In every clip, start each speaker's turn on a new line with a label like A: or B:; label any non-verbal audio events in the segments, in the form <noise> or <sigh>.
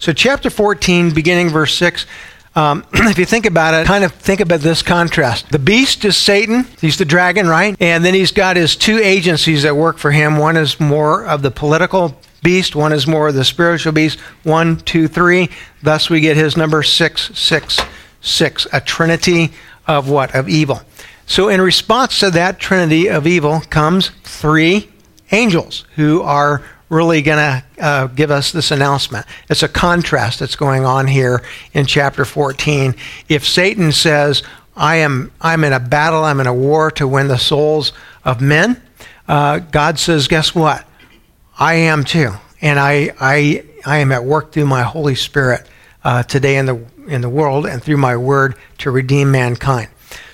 A: So, chapter 14, beginning verse 6, um, <clears throat> if you think about it, kind of think about this contrast. The beast is Satan, he's the dragon, right? And then he's got his two agencies that work for him. One is more of the political beast, one is more of the spiritual beast. One, two, three. Thus we get his number 666, a trinity of what? Of evil. So, in response to that trinity of evil comes three angels who are really going to uh, give us this announcement. It's a contrast that's going on here in chapter 14. If Satan says, I am I'm in a battle, I'm in a war to win the souls of men, uh, God says, guess what? I am too. And I, I, I am at work through my Holy Spirit uh, today in the, in the world and through my word to redeem mankind.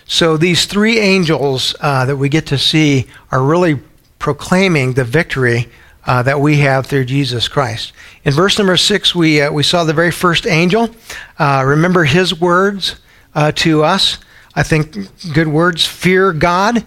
A: So these three angels uh, that we get to see are really proclaiming the victory uh, that we have through Jesus Christ. In verse number six, we, uh, we saw the very first angel. Uh, remember his words uh, to us. I think good words fear God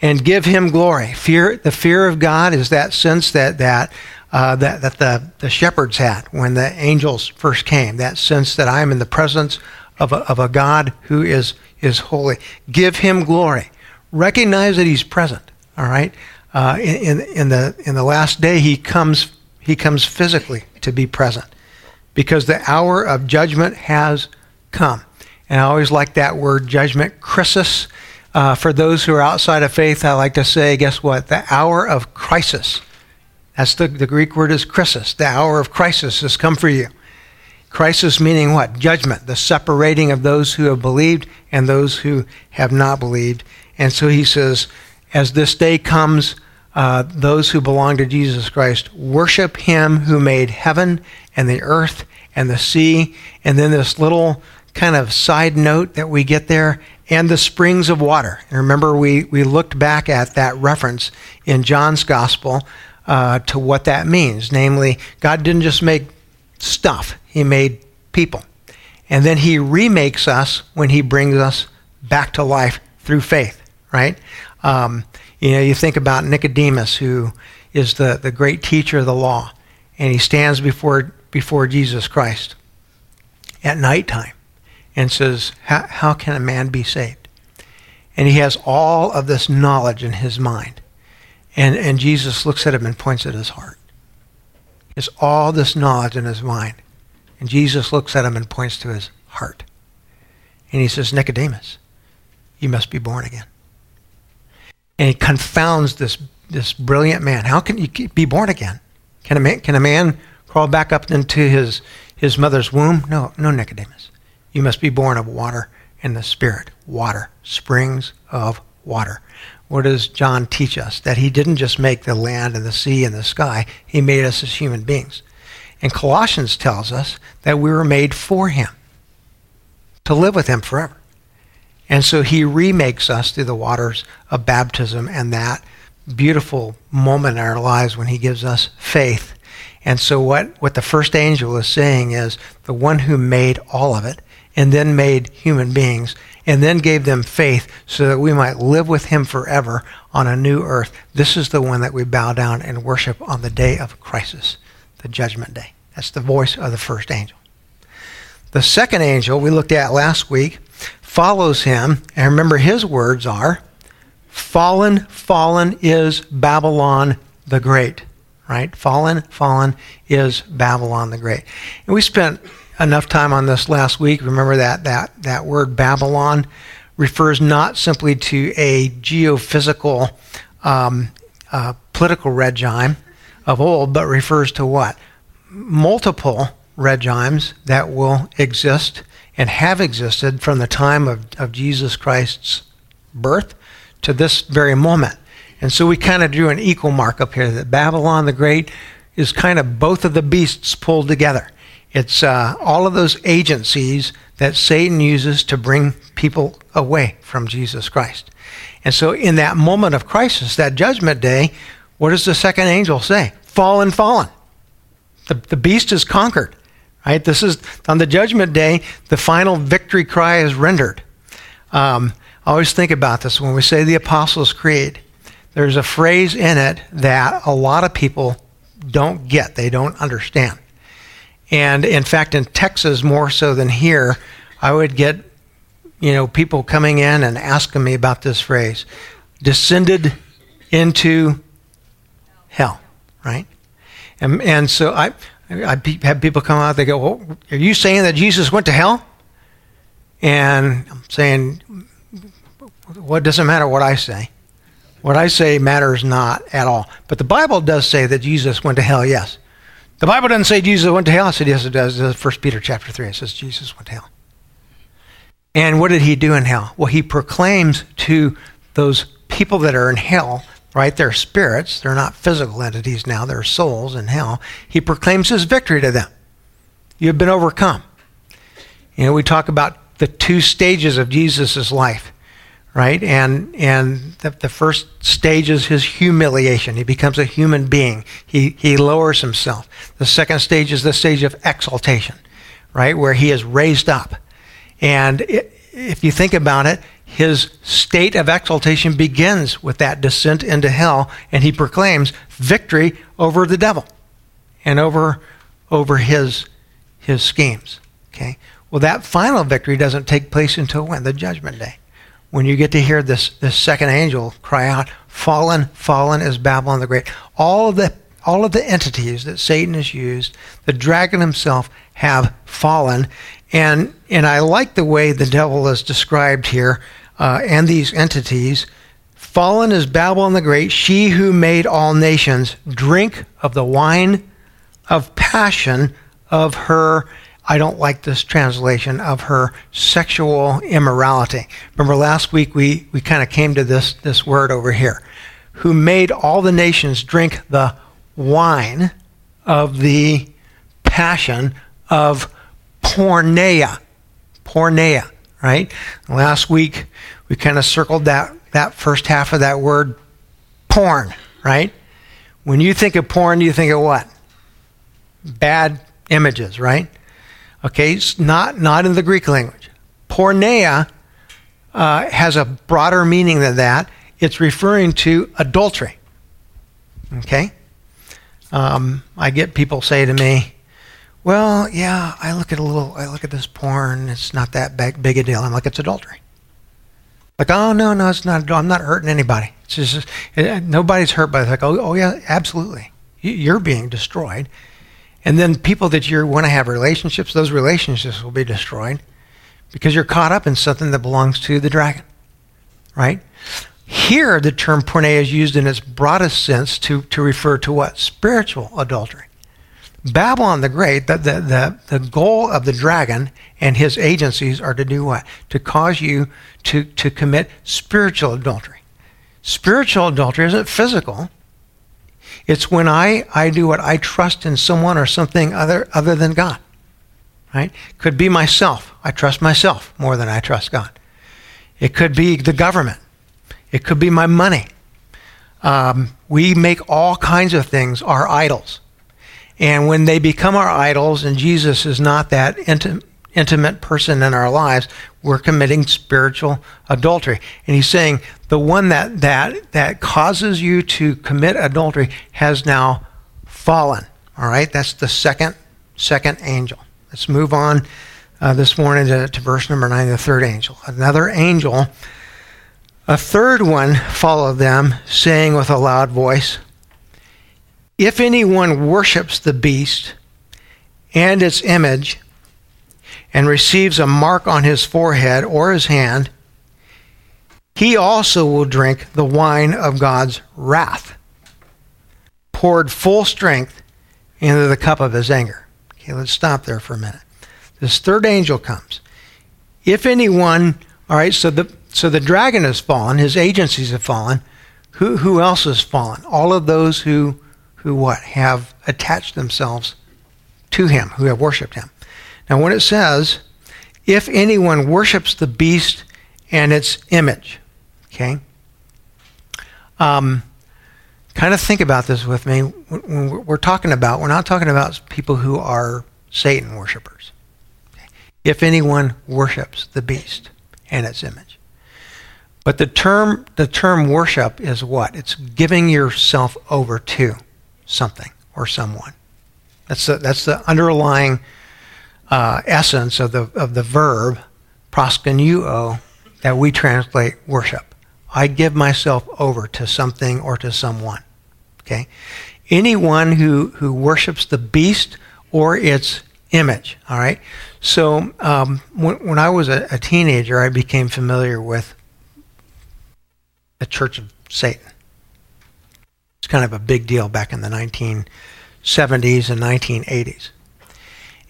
A: and give him glory. Fear, the fear of God is that sense that, that, uh, that, that the, the shepherds had when the angels first came, that sense that I am in the presence of a, of a God who is, is holy. Give him glory. Recognize that he's present, all right? Uh, in, in, the, in the last day, he comes, he comes physically to be present because the hour of judgment has come. And I always like that word, judgment, crisis. Uh, for those who are outside of faith, I like to say, guess what? The hour of crisis. That's the, the Greek word is crisis. The hour of crisis has come for you. Crisis meaning what? Judgment, the separating of those who have believed and those who have not believed. And so he says, as this day comes, uh, those who belong to Jesus Christ worship him who made heaven and the earth and the sea. And then this little kind of side note that we get there and the springs of water. And remember, we, we looked back at that reference in John's gospel uh, to what that means. Namely, God didn't just make stuff, He made people. And then He remakes us when He brings us back to life through faith, right? Um, you know, you think about Nicodemus, who is the, the great teacher of the law, and he stands before, before Jesus Christ at nighttime and says, How can a man be saved? And he has all of this knowledge in his mind. And, and Jesus looks at him and points at his heart. He has all this knowledge in his mind. And Jesus looks at him and points to his heart. And he says, Nicodemus, you must be born again and he confounds this this brilliant man. How can you be born again? Can a man, can a man crawl back up into his his mother's womb? No, no, Nicodemus. You must be born of water and the Spirit. Water, springs of water. What does John teach us? That he didn't just make the land and the sea and the sky, he made us as human beings. And Colossians tells us that we were made for him, to live with him forever. And so he remakes us through the waters of baptism and that beautiful moment in our lives when he gives us faith. And so what, what the first angel is saying is the one who made all of it and then made human beings and then gave them faith so that we might live with him forever on a new earth. This is the one that we bow down and worship on the day of crisis, the judgment day. That's the voice of the first angel. The second angel we looked at last week follows him. And remember, his words are Fallen, fallen is Babylon the Great. Right? Fallen, fallen is Babylon the Great. And we spent enough time on this last week. Remember that, that, that word Babylon refers not simply to a geophysical um, uh, political regime of old, but refers to what? Multiple regimes that will exist and have existed from the time of, of Jesus Christ's birth to this very moment. And so we kind of drew an equal mark up here that Babylon the Great is kind of both of the beasts pulled together. It's uh, all of those agencies that Satan uses to bring people away from Jesus Christ. And so, in that moment of crisis, that judgment day, what does the second angel say? Fallen, fallen. The, the beast is conquered. Right? This is on the judgment day, the final victory cry is rendered. Um, I always think about this when we say the Apostles' Creed. There's a phrase in it that a lot of people don't get, they don't understand. And in fact, in Texas, more so than here, I would get, you know, people coming in and asking me about this phrase descended into hell, right? And, and so I, I have people come out, they go, well, Are you saying that Jesus went to hell? And I'm saying, What doesn't matter what I say? What I say matters not at all. But the Bible does say that Jesus went to hell, yes. The Bible doesn't say Jesus went to hell. I said, yes, it does. First Peter chapter 3, it says Jesus went to hell. And what did he do in hell? Well, he proclaims to those people that are in hell, right? They're spirits. They're not physical entities now. They're souls in hell. He proclaims his victory to them. You have been overcome. You know, we talk about the two stages of Jesus' life right? And and the, the first stage is his humiliation. He becomes a human being. He he lowers himself. The second stage is the stage of exaltation, right, where he is raised up. And it, if you think about it, his state of exaltation begins with that descent into hell, and he proclaims victory over the devil and over over his his schemes. Okay. Well, that final victory doesn't take place until when? The judgment day when you get to hear this, this second angel cry out, Fallen, fallen is Babylon the Great. All of the all of the entities that Satan has used, the dragon himself, have fallen. And and I like the way the devil is described here, uh, and these entities. Fallen is Babylon the Great, she who made all nations drink of the wine of passion of her I don't like this translation of her sexual immorality. Remember last week we, we kind of came to this, this word over here. Who made all the nations drink the wine of the passion of porneia. Porneia, right? Last week we kind of circled that, that first half of that word porn, right? When you think of porn, you think of what? Bad images, right? Okay, it's not, not in the Greek language. Porneia uh, has a broader meaning than that. It's referring to adultery. Okay? Um, I get people say to me, well, yeah, I look at a little, I look at this porn, it's not that big, big a deal. I'm like, it's adultery. Like, oh, no, no, it's not, I'm not hurting anybody. It's just, it, nobody's hurt by it. Like, oh, oh, yeah, absolutely. You're being destroyed. And then people that you want to have relationships, those relationships will be destroyed because you're caught up in something that belongs to the dragon. Right? Here, the term porneia is used in its broadest sense to, to refer to what? Spiritual adultery. Babylon the Great, the, the, the, the goal of the dragon and his agencies are to do what? To cause you to, to commit spiritual adultery. Spiritual adultery isn't physical, it's when I, I do what I trust in someone or something other, other than God. Right? Could be myself. I trust myself more than I trust God. It could be the government. It could be my money. Um, we make all kinds of things our idols. And when they become our idols and Jesus is not that intimate, intimate person in our lives, we're committing spiritual adultery. And he's saying the one that that that causes you to commit adultery has now fallen. All right, that's the second second angel. Let's move on uh, this morning to, to verse number nine, the third angel. Another angel, a third one followed them, saying with a loud voice, If anyone worships the beast and its image and receives a mark on his forehead or his hand, he also will drink the wine of God's wrath, poured full strength into the cup of his anger. Okay, let's stop there for a minute. This third angel comes. If anyone, all right, so the so the dragon has fallen, his agencies have fallen. Who who else has fallen? All of those who who what have attached themselves to him, who have worshipped him. Now, when it says, if anyone worships the beast and its image, okay? Um, kind of think about this with me. When we're talking about, we're not talking about people who are Satan worshippers. If anyone worships the beast and its image. But the term, the term worship is what? It's giving yourself over to something or someone. That's the, that's the underlying uh, essence of the, of the verb proskuneo that we translate worship. I give myself over to something or to someone. Okay? Anyone who, who worships the beast or its image. All right? So um, when, when I was a, a teenager, I became familiar with the Church of Satan. Kind of a big deal back in the 1970s and 1980s.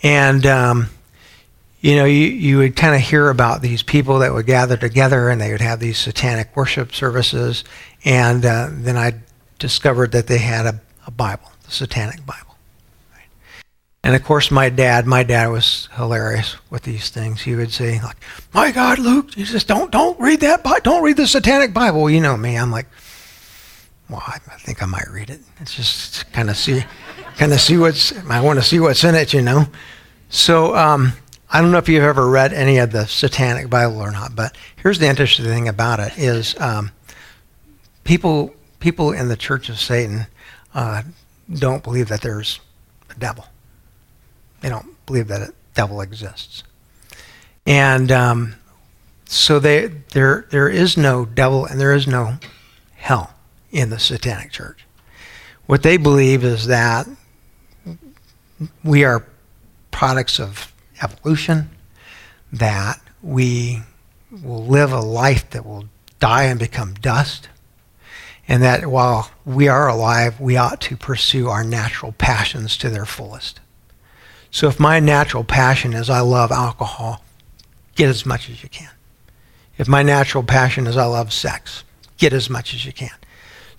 A: And um, you know, you, you would kind of hear about these people that would gather together and they would have these satanic worship services. And uh, then I discovered that they had a, a Bible, the Satanic Bible. Right? And of course, my dad, my dad was hilarious with these things. He would say, like, "My God, Luke, he says, don't don't read that, book, don't read the Satanic Bible." You know me. I'm like, well, I, I think I might read it. It's just kind of see, kind of see what's. I want to see what's in it, you know. So. Um, I don't know if you've ever read any of the Satanic Bible or not, but here's the interesting thing about it: is um, people people in the Church of Satan uh, don't believe that there's a devil. They don't believe that a devil exists, and um, so they, there there is no devil and there is no hell in the Satanic Church. What they believe is that we are products of evolution, that we will live a life that will die and become dust, and that while we are alive, we ought to pursue our natural passions to their fullest. So if my natural passion is I love alcohol, get as much as you can. If my natural passion is I love sex, get as much as you can.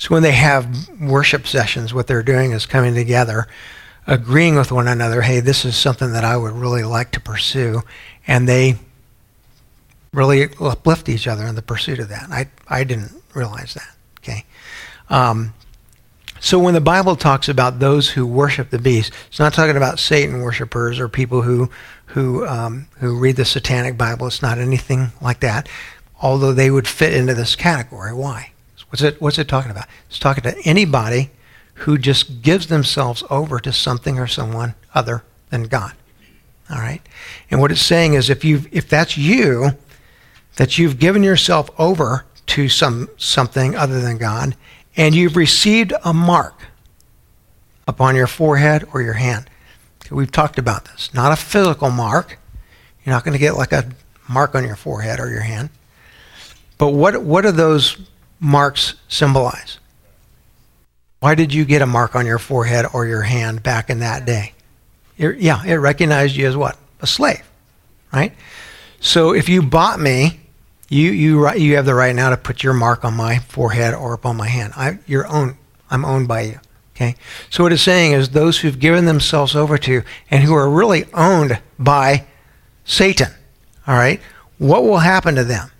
A: So when they have worship sessions, what they're doing is coming together agreeing with one another, hey, this is something that I would really like to pursue, and they really uplift each other in the pursuit of that. I, I didn't realize that. Okay. Um, so when the Bible talks about those who worship the beast, it's not talking about Satan worshippers or people who who um, who read the Satanic Bible. It's not anything like that. Although they would fit into this category. Why? What's it What's it talking about? It's talking to anybody who just gives themselves over to something or someone other than God. All right? And what it's saying is if you if that's you, that you've given yourself over to some something other than God, and you've received a mark upon your forehead or your hand. We've talked about this. Not a physical mark. You're not going to get like a mark on your forehead or your hand. But what what do those marks symbolize? Why did you get a mark on your forehead or your hand back in that day? It, yeah, it recognized you as what? A slave, right? So if you bought me, you you you have the right now to put your mark on my forehead or upon my hand. I you're owned. I'm owned by you. Okay. So what it's saying is those who've given themselves over to and who are really owned by Satan. All right. What will happen to them?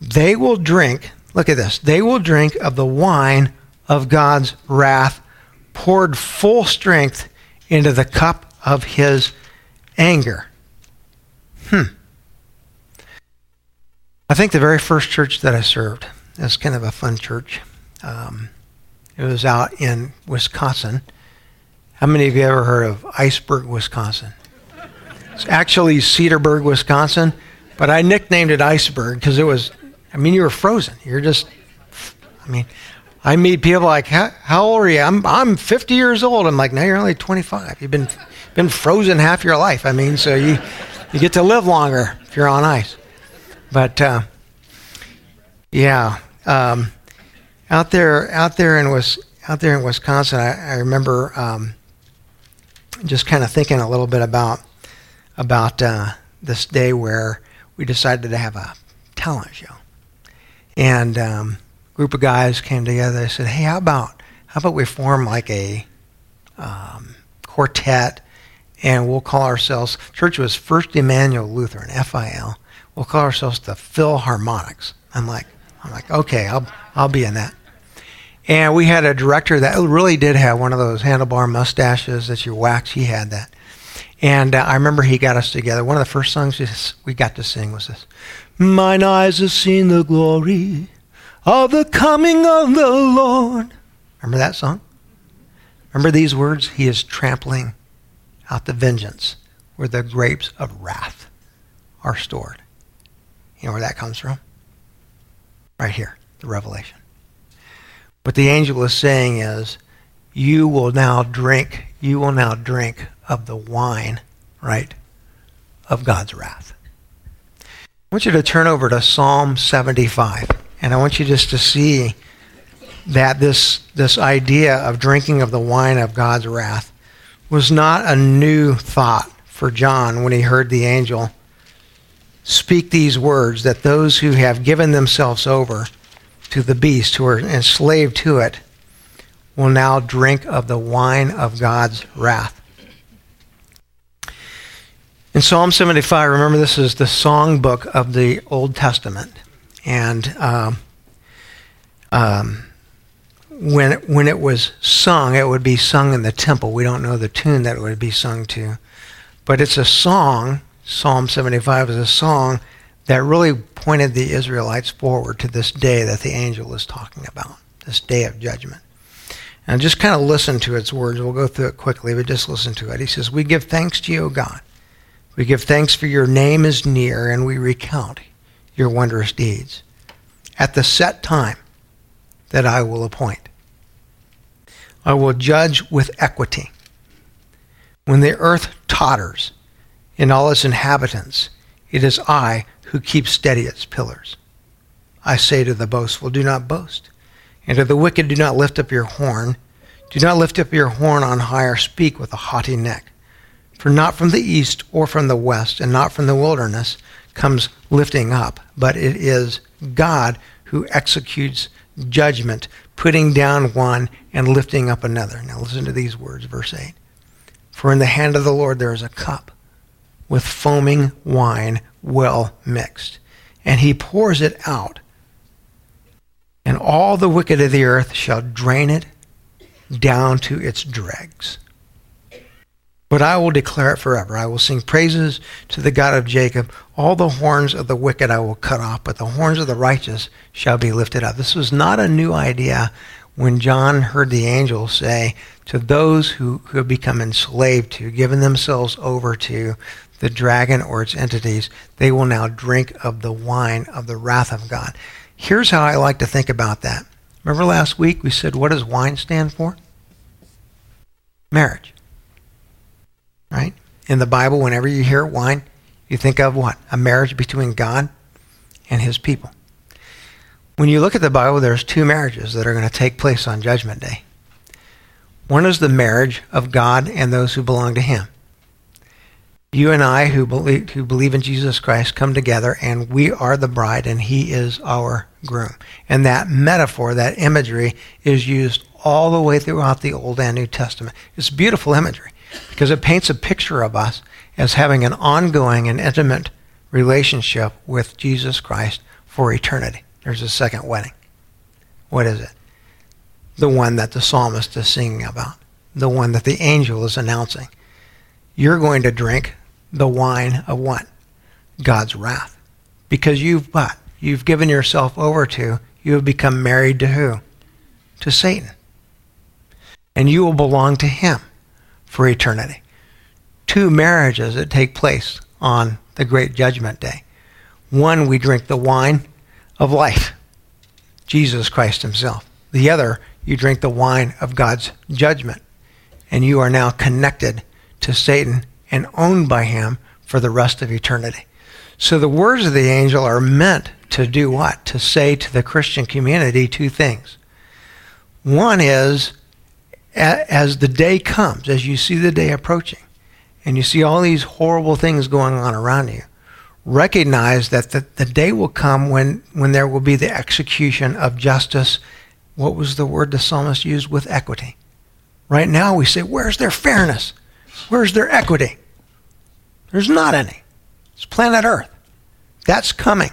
A: They will drink. Look at this. They will drink of the wine of God's wrath poured full strength into the cup of his anger. Hmm. I think the very first church that I served, is kind of a fun church. Um, it was out in Wisconsin. How many of you ever heard of Iceberg, Wisconsin? It's actually Cedarburg, Wisconsin, but I nicknamed it Iceberg because it was, I mean, you were frozen. You're just, I mean, I meet people like, how, how, old are you? I'm, I'm 50 years old. I'm like, no, you're only 25. You've been, been frozen half your life. I mean, so you, you get to live longer if you're on ice. But, uh, yeah, um, out there, out there in was out there in Wisconsin, I, I remember um, just kind of thinking a little bit about about uh, this day where we decided to have a talent show, and um, group of guys came together. They said, "Hey, how about how about we form like a um, quartet, and we'll call ourselves Church was First Emmanuel Lutheran (FIL). We'll call ourselves the Philharmonics." I'm like, I'm like, okay, I'll I'll be in that. And we had a director that really did have one of those handlebar mustaches that you wax. He had that. And uh, I remember he got us together. One of the first songs we got to sing was this Mine eyes have seen the glory of the coming of the Lord. Remember that song? Remember these words? He is trampling out the vengeance where the grapes of wrath are stored. You know where that comes from? Right here, the revelation. What the angel is saying is, you will now drink, you will now drink of the wine, right, of God's wrath. I want you to turn over to Psalm 75, and I want you just to see that this, this idea of drinking of the wine of God's wrath was not a new thought for John when he heard the angel speak these words that those who have given themselves over to the beast, who are enslaved to it, will now drink of the wine of God's wrath. In Psalm 75, remember this is the songbook of the Old Testament. And um, um, when, when it was sung, it would be sung in the temple. We don't know the tune that it would be sung to. But it's a song Psalm 75 is a song that really pointed the Israelites forward to this day that the angel is talking about, this day of judgment. And just kind of listen to its words. We'll go through it quickly, but just listen to it. He says, We give thanks to you, O God. We give thanks for your name is near, and we recount your wondrous deeds at the set time that I will appoint. I will judge with equity. When the earth totters, in all its inhabitants. It is I who keep steady its pillars. I say to the boastful, Do not boast. And to the wicked, Do not lift up your horn. Do not lift up your horn on high or speak with a haughty neck. For not from the east or from the west, and not from the wilderness, comes lifting up, but it is God who executes judgment, putting down one and lifting up another. Now listen to these words, verse 8. For in the hand of the Lord there is a cup with foaming wine well mixed. And he pours it out. And all the wicked of the earth shall drain it down to its dregs. But I will declare it forever. I will sing praises to the God of Jacob. All the horns of the wicked I will cut off, but the horns of the righteous shall be lifted up. This was not a new idea when John heard the angel say to those who, who have become enslaved to, given themselves over to the dragon or its entities, they will now drink of the wine of the wrath of God. Here's how I like to think about that. Remember last week we said, what does wine stand for? Marriage. Right? In the Bible, whenever you hear wine, you think of what? A marriage between God and his people. When you look at the Bible, there's two marriages that are going to take place on Judgment Day. One is the marriage of God and those who belong to him you and I who believe, who believe in Jesus Christ come together and we are the bride and he is our groom. And that metaphor, that imagery is used all the way throughout the Old and New Testament. It's beautiful imagery because it paints a picture of us as having an ongoing and intimate relationship with Jesus Christ for eternity. There's a second wedding. What is it? The one that the psalmist is singing about, the one that the angel is announcing. You're going to drink the wine of what? God's wrath. Because you've what? You've given yourself over to, you have become married to who? To Satan. And you will belong to him for eternity. Two marriages that take place on the great judgment day. One, we drink the wine of life, Jesus Christ himself. The other, you drink the wine of God's judgment. And you are now connected to Satan and owned by him for the rest of eternity. So the words of the angel are meant to do what? To say to the Christian community two things. One is, as the day comes, as you see the day approaching, and you see all these horrible things going on around you, recognize that the, the day will come when, when there will be the execution of justice. What was the word the psalmist used? With equity. Right now we say, where's their fairness? Where's their equity? There's not any. It's planet Earth. That's coming.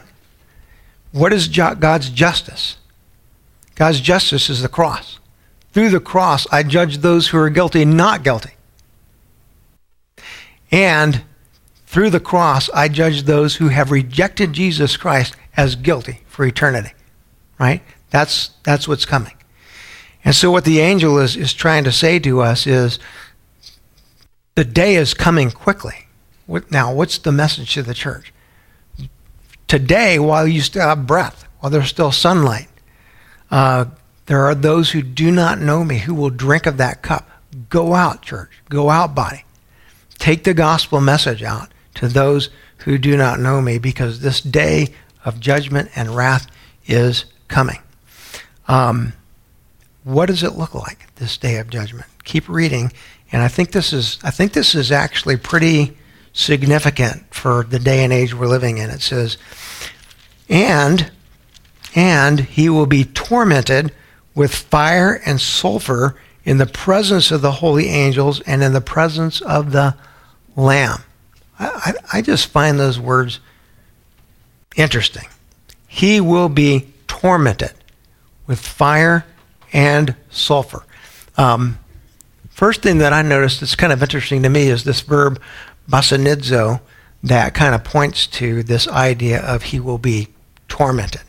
A: What is God's justice? God's justice is the cross. Through the cross, I judge those who are guilty not guilty. And through the cross, I judge those who have rejected Jesus Christ as guilty for eternity. Right? That's, that's what's coming. And so, what the angel is, is trying to say to us is the day is coming quickly. What, Now, what's the message to the church? Today, while you still have breath, while there's still sunlight, uh, there are those who do not know me who will drink of that cup. Go out, church. Go out, body. Take the gospel message out to those who do not know me because this day of judgment and wrath is coming. Um, what does it look like this day of judgment? Keep reading, and I think this is I think this is actually pretty significant for the day and age we're living in. It says, "And and he will be tormented with fire and sulfur in the presence of the holy angels and in the presence of the Lamb." I, I, I just find those words interesting. He will be tormented with fire and sulfur. Um, first thing that I noticed that's kind of interesting to me is this verb basanidzo that kind of points to this idea of he will be tormented.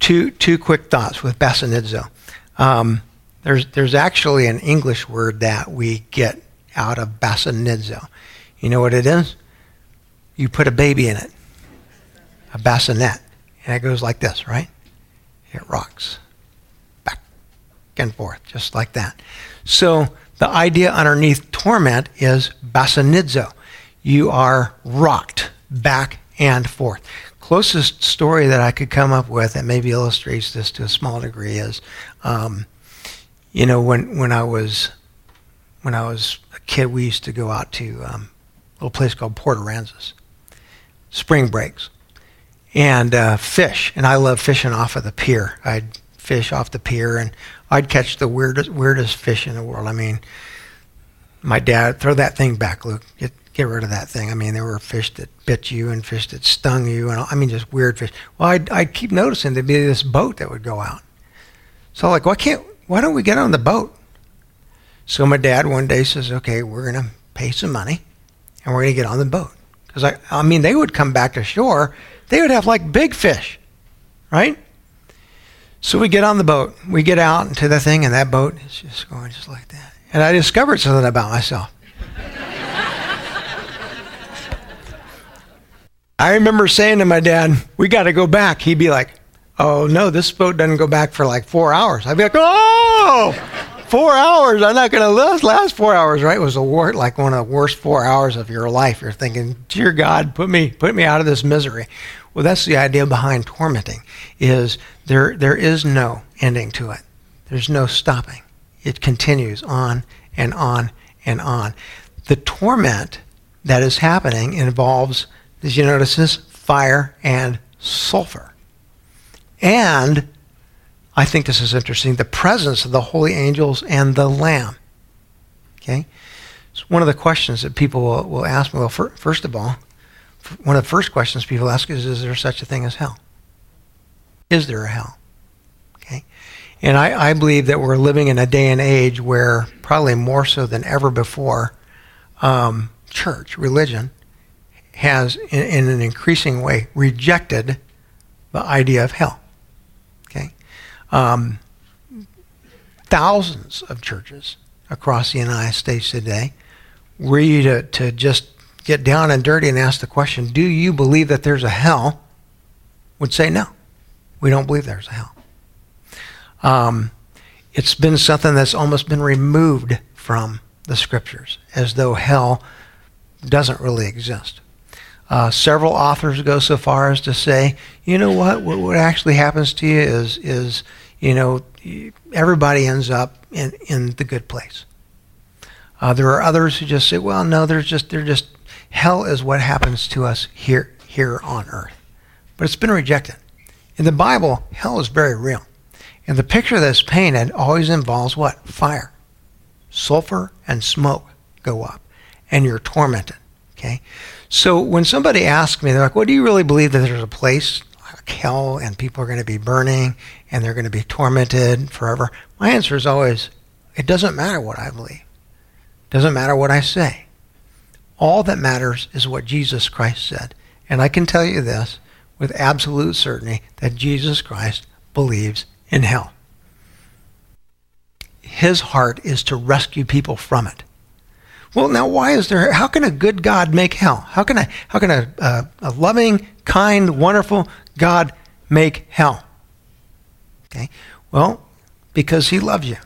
A: Two, two quick thoughts with basanidzo. Um, there's, there's actually an English word that we get out of basanidzo. You know what it is? You put a baby in it, a bassinet, and it goes like this, right? It rocks back and forth, just like that. So the idea underneath torment is bassanidzo. You are rocked back and forth. Closest story that I could come up with that maybe illustrates this to a small degree is, um, you know, when when I was when I was a kid, we used to go out to um, a little place called Port Aransas, spring breaks, and uh, fish. And I love fishing off of the pier. I'd fish off the pier, and I'd catch the weirdest weirdest fish in the world. I mean, my dad throw that thing back, Luke. Get rid of that thing. I mean, there were fish that bit you and fish that stung you, and I mean, just weird fish. Well, I'd, I'd keep noticing there'd be this boat that would go out. So like, why can't why don't we get on the boat? So my dad one day says, okay, we're gonna pay some money and we're going to get on the boat. Because, I, I mean, they would come back to shore, they would have like big fish, right? So we get on the boat, we get out into the thing, and that boat is just going just like that. And I discovered something about myself. I remember saying to my dad, We got to go back. He'd be like, Oh, no, this boat doesn't go back for like four hours. I'd be like, Oh! four hours. I'm not going to last, last four hours, right? It was a war, like one of the worst four hours of your life. You're thinking, dear God, put me, put me out of this misery. Well, that's the idea behind tormenting is there, there is no ending to it. There's no stopping. It continues on and on and on. The torment that is happening involves, did you notice this? Fire and sulfur. And I think this is interesting, the presence of the holy angels and the Lamb. Okay? So one of the questions that people will, will ask me, well, for, first of all, one of the first questions people ask is, is there such a thing as hell? Is there a hell? Okay? And I, I believe that we're living in a day and age where, probably more so than ever before, um, church, religion, has, in, in an increasing way, rejected the idea of hell. Um, thousands of churches across the United States today were you to, to just get down and dirty and ask the question, do you believe that there's a hell? Would say no. We don't believe there's a hell. Um, it's been something that's almost been removed from the scriptures, as though hell doesn't really exist. Uh, several authors go so far as to say, you know what, what, what actually happens to you is, is you know, everybody ends up in, in the good place. Uh, there are others who just say, well, no, there's just, they're just, hell is what happens to us here, here on earth. But it's been rejected. In the Bible, hell is very real. And the picture that's painted always involves what? Fire. Sulfur and smoke go up, and you're tormented. Okay? So when somebody asks me, they're like, well, do you really believe that there's a place hell and people are going to be burning and they're going to be tormented forever? My answer is always it doesn't matter what I believe. It doesn't matter what I say. All that matters is what Jesus Christ said. And I can tell you this with absolute certainty that Jesus Christ believes in hell. his heart is to rescue people from it. Well, now why is there? How can a good God make hell? How can a how can a, a, a loving, kind, wonderful God make hell? Okay. Well, because He loves you,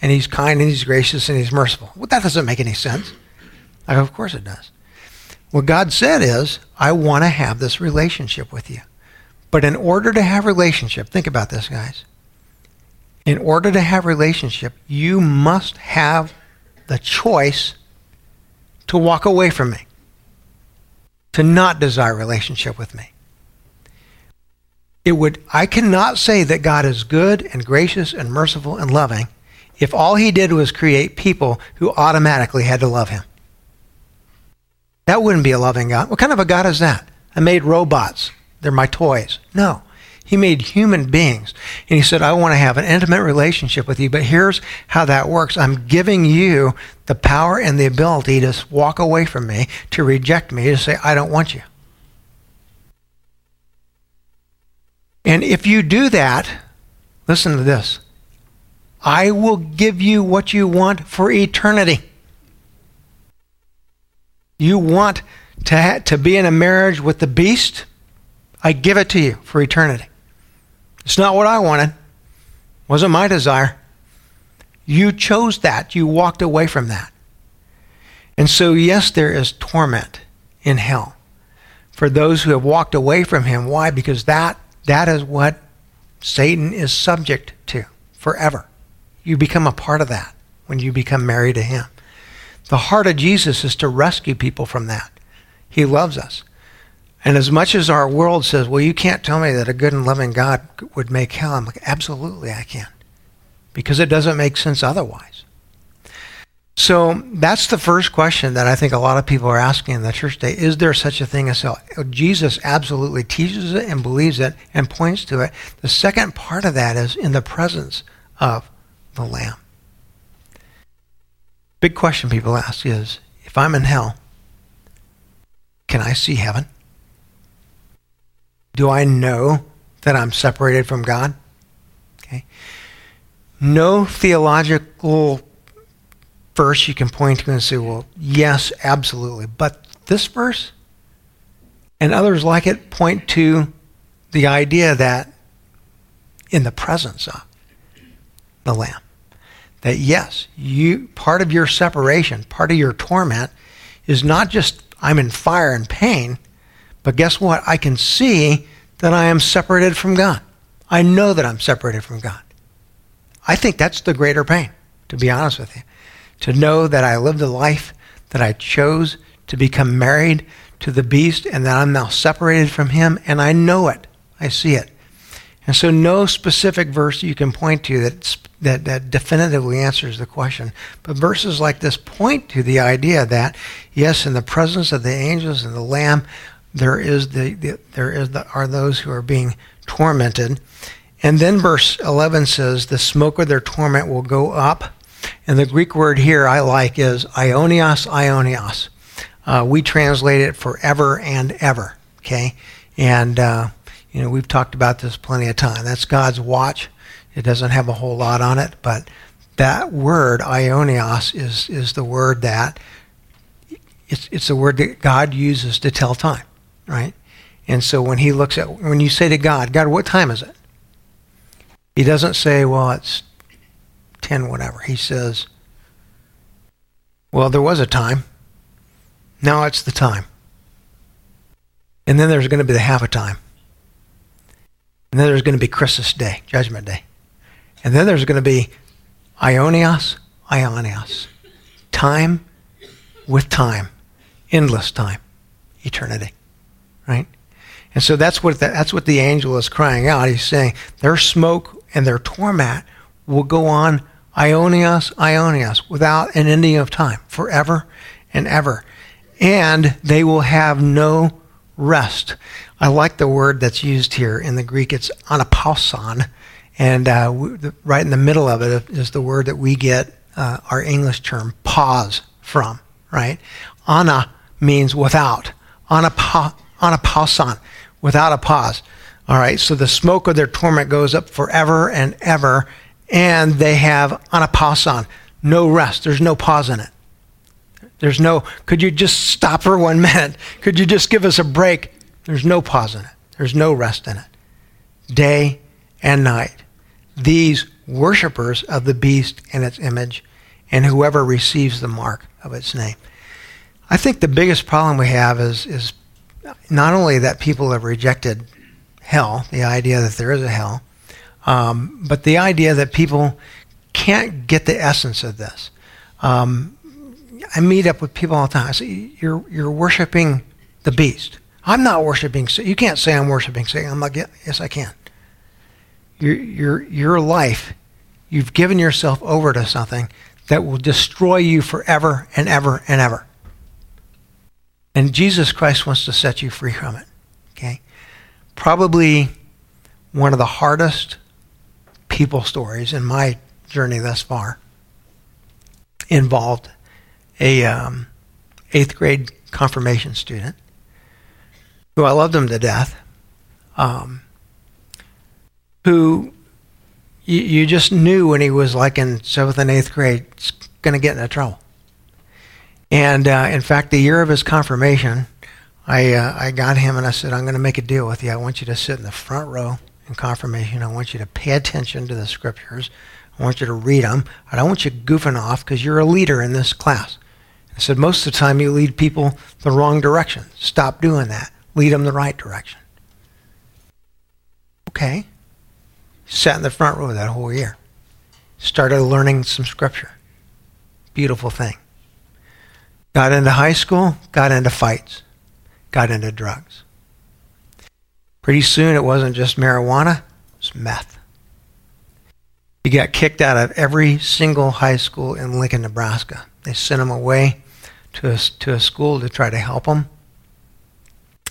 A: and He's kind and He's gracious and He's merciful. Well, that doesn't make any sense. Like, of course it does. What God said is, I want to have this relationship with you. But in order to have relationship, think about this, guys. In order to have relationship, you must have the choice to walk away from me, to not desire relationship with me. It would I cannot say that God is good and gracious and merciful and loving if all he did was create people who automatically had to love him. That wouldn't be a loving God. What kind of a God is that? I made robots. They're my toys. No. He made human beings. And he said, I want to have an intimate relationship with you, but here's how that works. I'm giving you the power and the ability to walk away from me, to reject me, to say, I don't want you. And if you do that, listen to this I will give you what you want for eternity. You want to, ha- to be in a marriage with the beast? I give it to you for eternity. It's not what I wanted. Wasn't my desire. You chose that. You walked away from that. And so, yes, there is torment in hell for those who have walked away from him. Why? Because that, that is what Satan is subject to forever. You become a part of that when you become married to him. The heart of Jesus is to rescue people from that. He loves us. And as much as our world says, well, you can't tell me that a good and loving God would make hell, I'm like, absolutely I can. Because it doesn't make sense otherwise. So that's the first question that I think a lot of people are asking in the church today. Is there such a thing as hell? Jesus absolutely teaches it and believes it and points to it. The second part of that is in the presence of the Lamb. Big question people ask is if I'm in hell, can I see heaven? Do I know that I'm separated from God? Okay. No theological verse you can point to and say, well, yes, absolutely. But this verse and others like it point to the idea that in the presence of the Lamb, that yes, you part of your separation, part of your torment is not just I'm in fire and pain, but guess what? I can see that I am separated from God. I know that I'm separated from God. I think that's the greater pain, to be honest with you. To know that I lived a life that I chose to become married to the beast and that I'm now separated from him, and I know it. I see it. And so, no specific verse you can point to that, that, that definitively answers the question. But verses like this point to the idea that, yes, in the presence of the angels and the Lamb, there is the, the there is the, are those who are being tormented. And then verse 11 says, the smoke of their torment will go up. And the Greek word here I like is aionios, aionios. Uh, we translate it forever and ever. Okay? And, uh, you know, we've talked about this plenty of time. That's God's watch. It doesn't have a whole lot on it, but that word, aionios, is, is the word that it's, it's the word that God uses to tell time right? And so when he looks at, when you say to God, God, what time is it? He doesn't say, well, it's 10, whatever. He says, well, there was a time. Now it's the time. And then there's going to be the half a time. And then there's going to be Christmas Day, Judgment Day. And then there's going to be Aionios, aionios. Time with time. Endless time. Eternity right? And so that's what the, that's what the angel is crying out. He's saying their smoke and their torment will go on aionios, aionios, without an ending of time, forever and ever. And they will have no rest. I like the word that's used here in the Greek. It's anapauson. And uh, right in the middle of it is the word that we get uh, our English term pause from, right? Ana means without. Anapa, anapauson, without a pause. All right, so the smoke of their torment goes up forever and ever, and they have anapauson, no rest. There's no pause in it. There's no, could you just stop for one <laughs> minute? Could you just give us a break? There's no pause in it. There's no rest in it. Day and night. These worshippers of the beast and its image, and whoever receives the mark of its name. I think the biggest problem we have is, is not only that people have rejected hell, the idea that there is a hell, um, but the idea that people can't get the essence of this. Um, I meet up with people all the time. I say, "You're you're worshiping the beast." I'm not worshiping. You can't say I'm worshiping Satan. I'm like, yes, I can. Your your your life, you've given yourself over to something that will destroy you forever and ever and ever. And Jesus Christ wants to set you free from it. Okay? Probably one of the hardest people stories in my journey thus far involved a um, eighth grade confirmation student who I loved him to death, um, who you, you just knew when he was like in seventh and eighth grade going to get into trouble. And uh, in fact, the year of his confirmation, I uh, I got him and I said, I'm going to make a deal with you. I want you to sit in the front row in confirmation. I want you to pay attention to the scriptures. I want you to read them. I don't want you goofing off because you're a leader in this class. I said, most of the time you lead people the wrong direction. Stop doing that. Lead them the right direction. Okay. Sat in the front row that whole year. Started learning some scripture. Beautiful thing. Got into high school, got into fights, got into drugs. Pretty soon it wasn't just marijuana, it was meth. He got kicked out of every single high school in Lincoln, Nebraska. They sent him away to a, to a school to try to help him.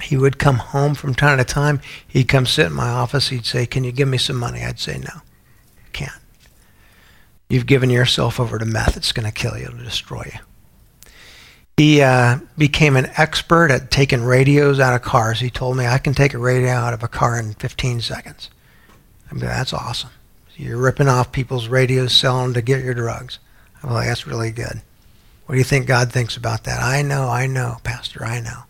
A: He would come home from time to time. He'd come sit in my office. He'd say, Can you give me some money? I'd say, No, you can't. You've given yourself over to meth. It's going to kill you, it'll destroy you. He uh, became an expert at taking radios out of cars. He told me, I can take a radio out of a car in 15 seconds. I mean, that's awesome. So you're ripping off people's radios, selling them to get your drugs. I'm like, that's really good. What do you think God thinks about that? I know, I know, Pastor, I know.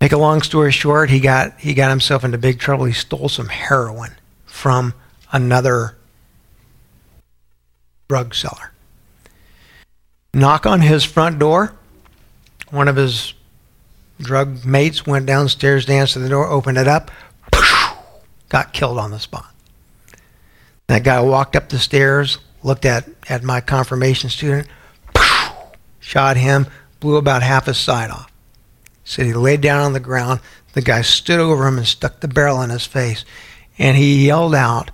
A: Make a long story short, he got he got himself into big trouble. He stole some heroin from another drug seller knock on his front door. One of his drug mates went downstairs danced to the door, opened it up, got killed on the spot. That guy walked up the stairs, looked at, at my confirmation student, shot him, blew about half his side off. Said he laid down on the ground. The guy stood over him and stuck the barrel in his face. And he yelled out,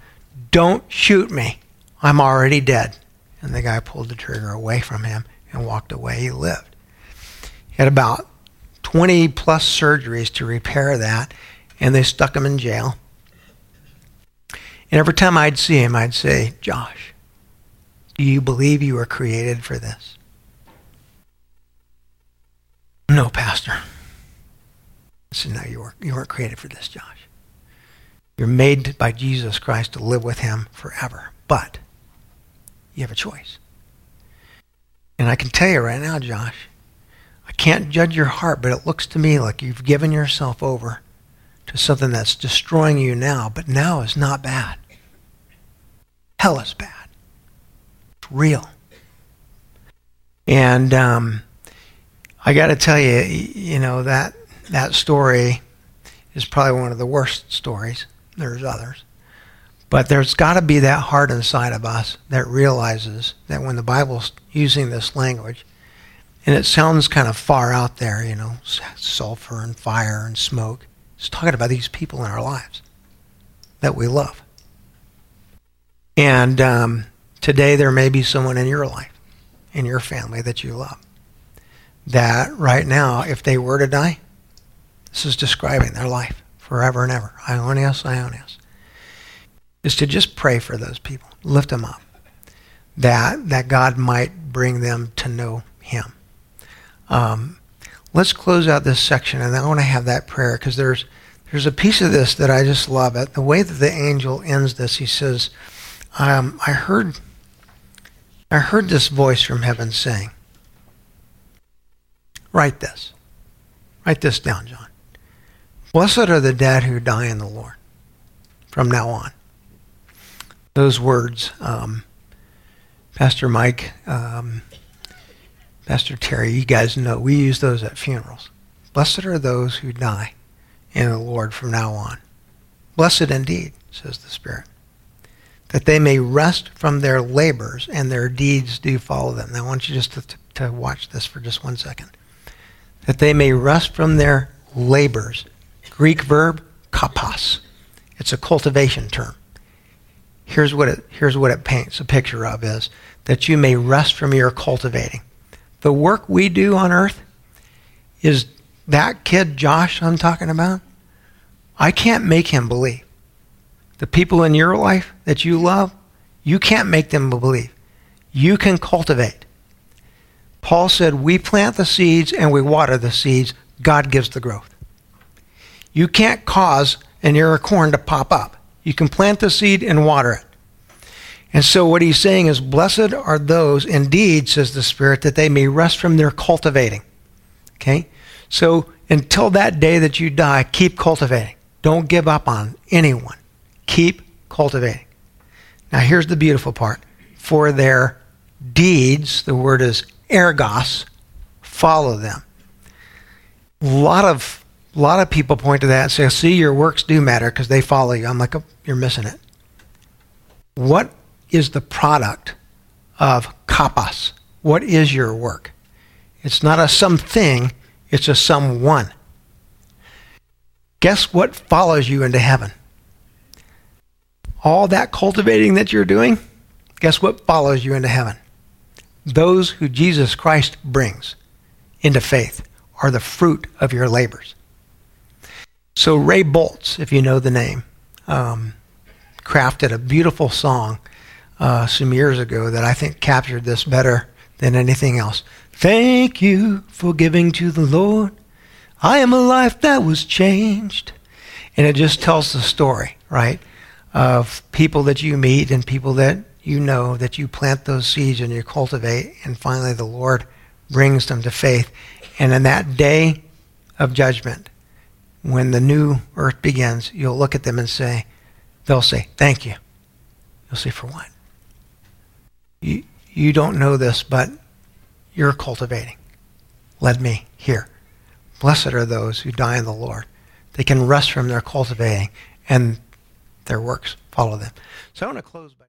A: Don't shoot me. I'm already dead. And the guy pulled the trigger away from him and walked away. He lived. He had about 20 plus surgeries to repair that, and they stuck him in jail. And every time I'd see him, I'd say, Josh, do you believe you were created for this? No, Pastor. I said, No, you weren't, you weren't created for this, Josh. You're made by Jesus Christ to live with him forever. But you have a choice. And I can tell you right now, Josh, I can't judge your heart, but it looks to me like you've given yourself over to something that's destroying you now, but now is not bad. Hell is bad. It's real. And um, I got to tell you, you know, that, that story is probably one of the worst stories. There's others. But there's got to be that heart inside of us that realizes that when the Bible's using this language, and it sounds kind of far out there, you know, sulfur and fire and smoke, it's talking about these people in our lives that we love. And um, today there may be someone in your life, in your family that you love, that right now, if they were to die, this is describing their life forever and ever. Aionios, Aionios is to just pray for those people, lift them up, that that God might bring them to know Him. Um, let's close out this section, and I want to have that prayer because there's there's a piece of this that I just love. It the way that the angel ends this, he says, um, I heard I heard this voice from heaven saying, Write this. Write this down, John. Blessed are the dead who die in the Lord from now on. Those words, um, Pastor Mike, um, Pastor Terry, you guys know we use those at funerals. Blessed are those who die in the Lord from now on. Blessed indeed, says the Spirit, that they may rest from their labors and their deeds do follow them. Now, I want you just to, to watch this for just one second. That they may rest from their labors. Greek verb, kopos. It's a cultivation term. Here's what it, here's what it paints a picture of is that you may rest from your cultivating. The work we do on earth is that kid Josh I'm talking about. I can't make him believe. The people in your life that you love, you can't make them believe. You can cultivate. Paul said, We plant the seeds and we water the seeds. God gives the growth. You can't cause an ear of corn to pop up. You can plant the seed and water it. And so what he's saying is, Blessed are those, indeed, says the Spirit, that they may rest from their cultivating. Okay? So until that day that you die, keep cultivating. Don't give up on anyone. Keep cultivating. Now, here's the beautiful part. For their deeds, the word is ergos, follow them. A lot of, a lot of people point to that and say, see, your works do matter because they follow you. I'm like, oh, you're missing it. What is the product of kopos? What is your work? It's not a something, it's a someone. Guess what follows you into heaven? All that cultivating that you're doing, guess what follows you into heaven? Those who Jesus Christ brings into faith are the fruit of your labors. So, Ray Boltz, if you know the name, um, crafted a beautiful song uh, some years ago that I think captured this better than anything else. Thank you for giving to the Lord. I am a life that was changed. And it just tells the story, right, of people that you meet and people that you know that you plant those seeds and you cultivate, and finally the Lord brings them to faith. And in that day of judgment, when the new earth begins, you'll look at them and say, they'll say, Thank you. You'll say, For what? You, you don't know this, but you're cultivating. Led me here. Blessed are those who die in the Lord. They can rest from their cultivating, and their works follow them. So I want to close by.